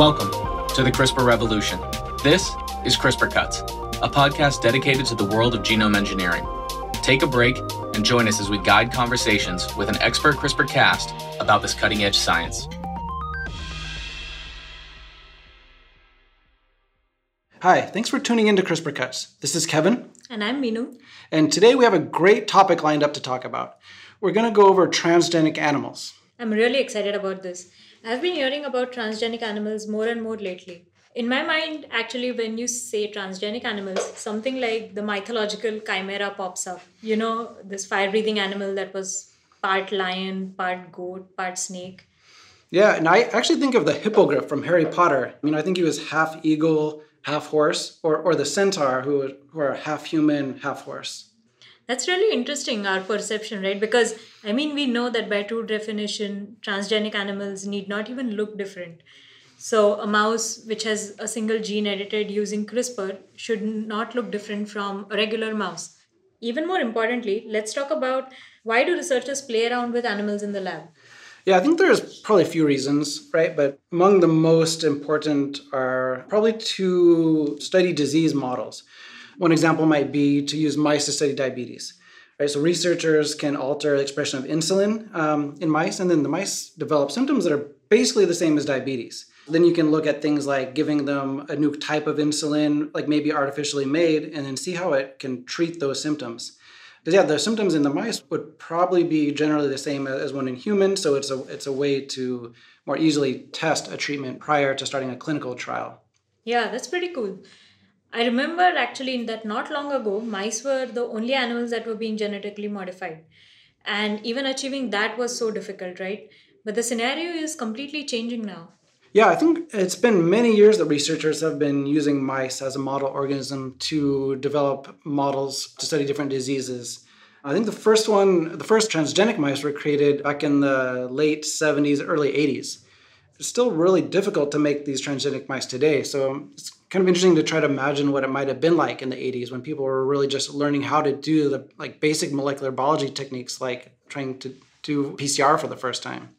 Welcome to the CRISPR revolution. This is CRISPR Cuts, a podcast dedicated to the world of genome engineering. Take a break and join us as we guide conversations with an expert CRISPR cast about this cutting edge science. Hi, thanks for tuning in to CRISPR Cuts. This is Kevin. And I'm Minu. And today we have a great topic lined up to talk about. We're going to go over transgenic animals. I'm really excited about this. I've been hearing about transgenic animals more and more lately. In my mind, actually, when you say transgenic animals, something like the mythological chimera pops up. You know, this fire breathing animal that was part lion, part goat, part snake. Yeah, and I actually think of the hippogriff from Harry Potter. I mean, I think he was half eagle, half horse, or, or the centaur who, who are half human, half horse. That's really interesting, our perception, right? Because, I mean, we know that by true definition, transgenic animals need not even look different. So, a mouse which has a single gene edited using CRISPR should not look different from a regular mouse. Even more importantly, let's talk about why do researchers play around with animals in the lab? Yeah, I think there's probably a few reasons, right? But among the most important are probably to study disease models. One example might be to use mice to study diabetes. Right, so researchers can alter the expression of insulin um, in mice, and then the mice develop symptoms that are basically the same as diabetes. Then you can look at things like giving them a new type of insulin, like maybe artificially made, and then see how it can treat those symptoms. Because yeah, the symptoms in the mice would probably be generally the same as one in humans, so it's a it's a way to more easily test a treatment prior to starting a clinical trial. Yeah, that's pretty cool. I remember actually that not long ago, mice were the only animals that were being genetically modified. And even achieving that was so difficult, right? But the scenario is completely changing now. Yeah, I think it's been many years that researchers have been using mice as a model organism to develop models to study different diseases. I think the first one, the first transgenic mice were created back in the late 70s, early 80s. It's still really difficult to make these transgenic mice today. So it's kind of interesting to try to imagine what it might have been like in the 80s when people were really just learning how to do the like basic molecular biology techniques like trying to do PCR for the first time.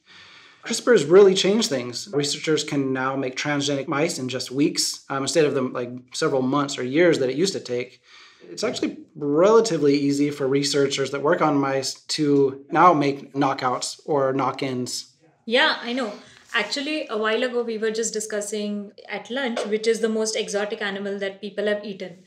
CRISPR has really changed things. Researchers can now make transgenic mice in just weeks um, instead of the like several months or years that it used to take. It's actually relatively easy for researchers that work on mice to now make knockouts or knock ins. Yeah, I know. Actually, a while ago, we were just discussing at lunch which is the most exotic animal that people have eaten.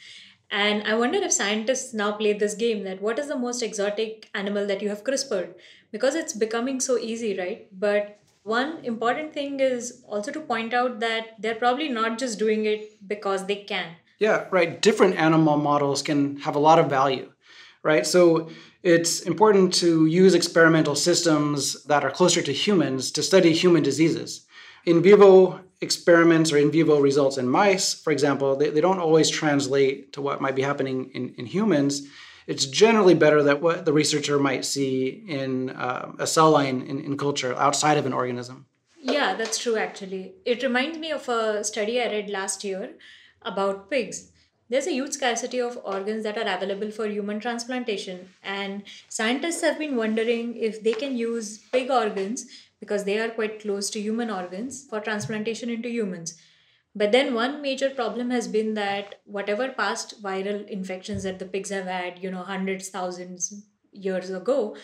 And I wonder if scientists now play this game that what is the most exotic animal that you have CRISPRed? Because it's becoming so easy, right? But one important thing is also to point out that they're probably not just doing it because they can. Yeah, right. Different animal models can have a lot of value, right? So it's important to use experimental systems that are closer to humans to study human diseases. In vivo experiments or in vivo results in mice, for example, they, they don't always translate to what might be happening in, in humans. It's generally better that what the researcher might see in uh, a cell line in, in culture outside of an organism. Yeah, that's true actually. It reminds me of a study I read last year about pigs there's a huge scarcity of organs that are available for human transplantation and scientists have been wondering if they can use pig organs because they are quite close to human organs for transplantation into humans. But then one major problem has been that whatever past viral infections that the pigs have had you know hundreds thousands years ago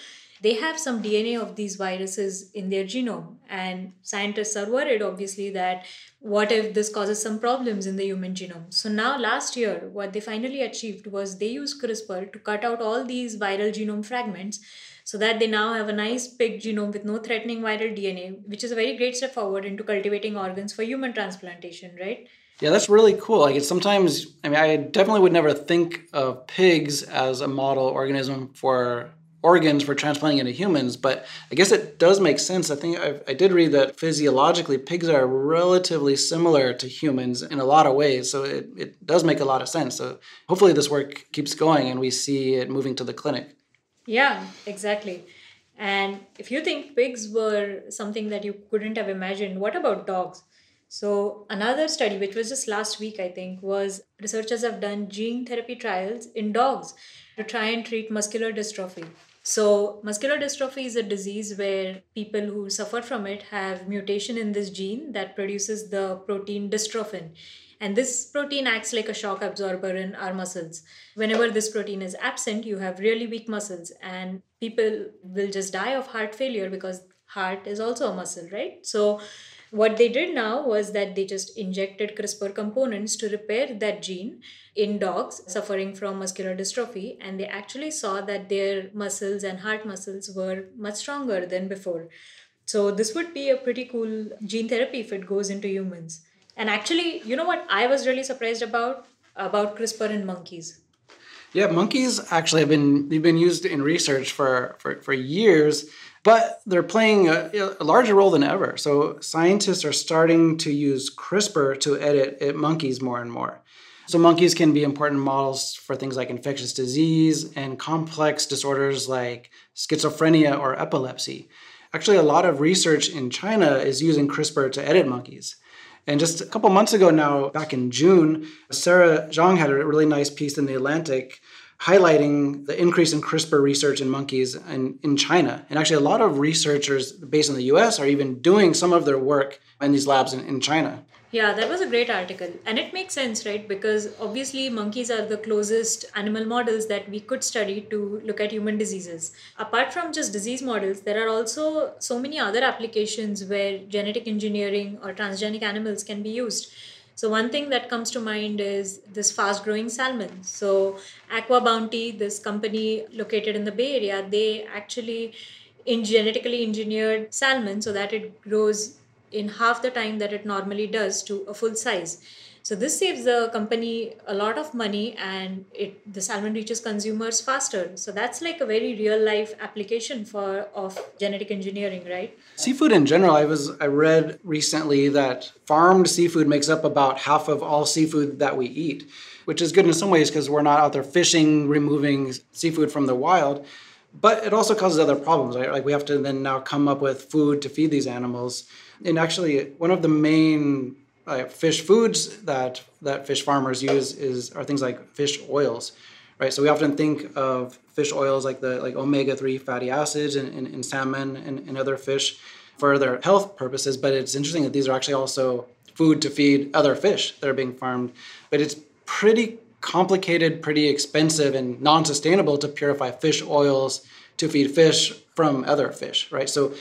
they have some DNA of these viruses in their genome. And scientists are worried, obviously, that what if this causes some problems in the human genome? So now, last year, what they finally achieved was they used CRISPR to cut out all these viral genome fragments so that they now have a nice pig genome with no threatening viral DNA, which is a very great step forward into cultivating organs for human transplantation, right? Yeah, that's really cool. Like it's sometimes I mean I definitely would never think of pigs as a model organism for organs for transplanting into humans, but I guess it does make sense. I think I, I, did read that physiologically, pigs are relatively similar to humans in a lot of ways. So it, it does make a lot of sense. So hopefully, this work keeps going and we see it moving to the clinic. Yeah, exactly. And if you think pigs were something that you couldn't have imagined, what about dogs? So, another study, which was just last week, I think, was researchers have done gene therapy trials in dogs to try and treat muscular dystrophy. So, muscular dystrophy is a disease where people who suffer from it have mutation in this gene that produces the protein dystrophin. And this protein acts like a shock absorber in our muscles. Whenever this protein is absent, you have really weak muscles, and people will just die of heart failure because heart is also a muscle, right? So, what they did now was that they just injected CRISPR components to repair that gene in dogs suffering from muscular dystrophy, and they actually saw that their muscles and heart muscles were much stronger than before. So, this would be a pretty cool gene therapy if it goes into humans. And actually, you know what I was really surprised about? About CRISPR in monkeys. Yeah, monkeys actually have been they've been used in research for for, for years but they're playing a, a, larger role than ever. So scientists are starting to use CRISPR to edit monkeys more and more. So monkeys can be important models for things like infectious disease and complex disorders like schizophrenia or epilepsy. Actually, a lot of research in China is using CRISPR to edit monkeys. And just a couple months ago now, back in June, Sarah Zhang had a really nice piece in The Atlantic highlighting the increase in CRISPR research in monkeys in, in China. And actually, a lot of researchers based in the US are even doing some of their work in these labs in, in China. Yeah, that was a great article. And it makes sense, right? Because obviously, monkeys are the closest animal models that we could study to look at human diseases. Apart from just disease models, there are also so many other applications where genetic engineering or transgenic animals can be used. So one thing that comes to mind is this fast growing salmon. So AquaBounty, this company located in the Bay Area, they actually in genetically engineered salmon so that it grows in half the time that it normally does to a full size. So this saves the company a lot of money and it the salmon reaches consumers faster. So that's like a very real life application for of genetic engineering, right? Seafood in general, I was I read recently that farmed seafood makes up about half of all seafood that we eat, which is good in some ways because we're not out there fishing, removing seafood from the wild. But it also causes other problems, right? Like we have to then now come up with food to feed these animals. And actually, one of the main uh, fish foods that that fish farmers use is are things like fish oils, right? So we often think of fish oils like the like omega three fatty acids in, in, in salmon and, and other fish for their health purposes, but it's interesting that these are actually also food to feed other fish that are being farmed. But it's pretty complicated, pretty expensive, and non-sustainable to purify fish oils to feed fish from other fish, right? So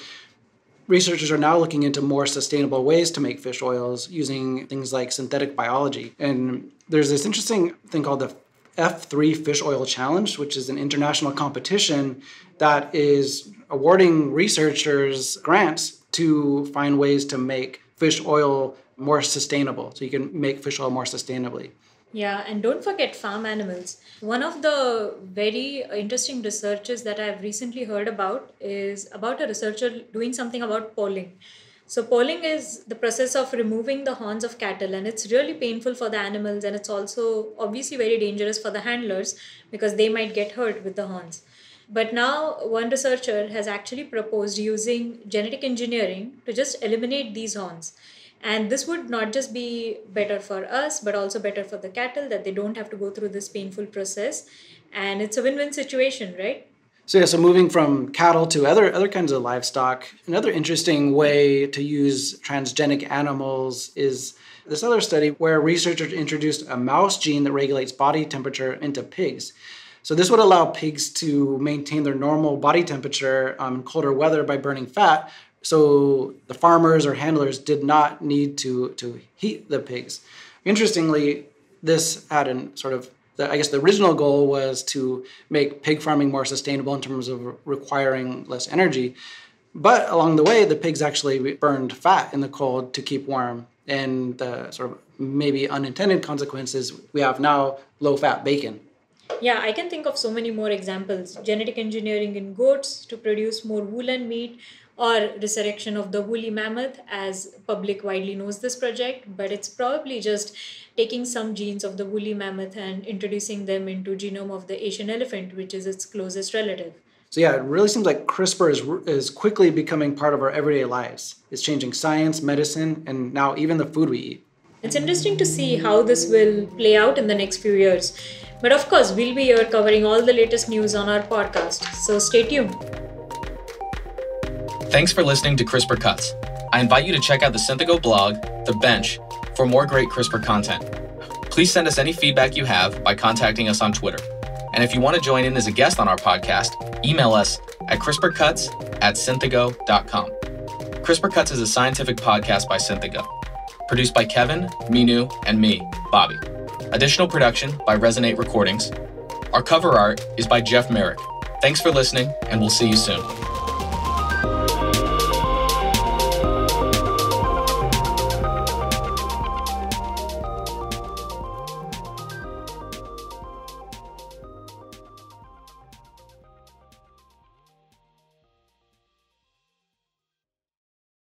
researchers are now looking into more sustainable ways to make fish oils using things like synthetic biology. And there's this interesting thing called the F3 Fish Oil Challenge, which is an international competition that is awarding researchers grants to find ways to make fish oil more sustainable. So you can make fish oil more sustainably. Yeah, and don't forget farm animals. One of the very interesting researches that I've recently heard about is about a researcher doing something about polling. So, polling is the process of removing the horns of cattle, and it's really painful for the animals, and it's also obviously very dangerous for the handlers because they might get hurt with the horns. But now, one researcher has actually proposed using genetic engineering to just eliminate these horns and this would not just be better for us but also better for the cattle that they don't have to go through this painful process. And it's a win-win situation right? So yeah so moving from cattle to other other kinds of livestock another interesting way to use transgenic animals is this other study where researchers introduced a mouse gene that regulates body temperature into pigs. So this would allow pigs to maintain their normal body temperature um, in colder weather by burning fat so the farmers or handlers did not need to, to heat the pigs. Interestingly, this had an sort of I guess the original goal was to make pig farming more sustainable in terms of requiring less energy. But along the way, the pigs actually burned fat in the cold to keep warm. And the sort of maybe unintended consequences we have now low fat bacon. Yeah, I can think of so many more examples. Genetic engineering in goats to produce more wool and meat, or resurrection of the woolly mammoth as public widely knows this project but it's probably just taking some genes of the woolly mammoth and introducing them into genome of the asian elephant which is its closest relative. So yeah it really seems like crispr is, is quickly becoming part of our everyday lives. It's changing science medicine and now even the food we eat. It's interesting to see how this will play out in the next few years But of course, we'll be here covering all the latest news on our podcast, so stay tuned. Thanks for listening to CRISPR Cuts. I invite you to check out the Synthego blog, The Bench, for more great CRISPR content. Please send us any feedback you have by contacting us on Twitter. And if you want to join in as a guest on our podcast, email us at CRISPRcuts at synthego.com. CRISPR Cuts is a scientific podcast by Synthego, produced by Kevin, Minu, and me, Bobby. Additional production by Resonate Recordings. Our cover art is by Jeff Merrick. Thanks for listening, and we'll see you soon.